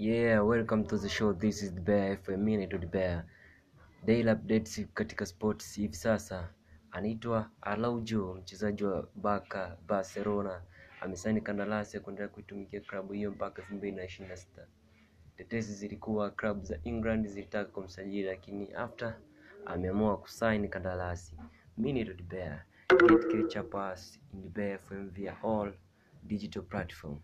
Yeah, welcome to the show. This is the Bear FM. Mimi naitwa the Bear. Daily updates katika sports hivi sasa. Anaitwa Araujo, mchezaji wa Barca Barcelona, amesaini kandarasi ya kuendelea kuitumikia klabu hiyo mpaka 2026. Tetesi zilikuwa klabu za England zilitaka kumsajili, lakini after ameamua kusaini kandarasi. Mimi naitwa Bear. Get catch up us in the Bear FM via all digital platform.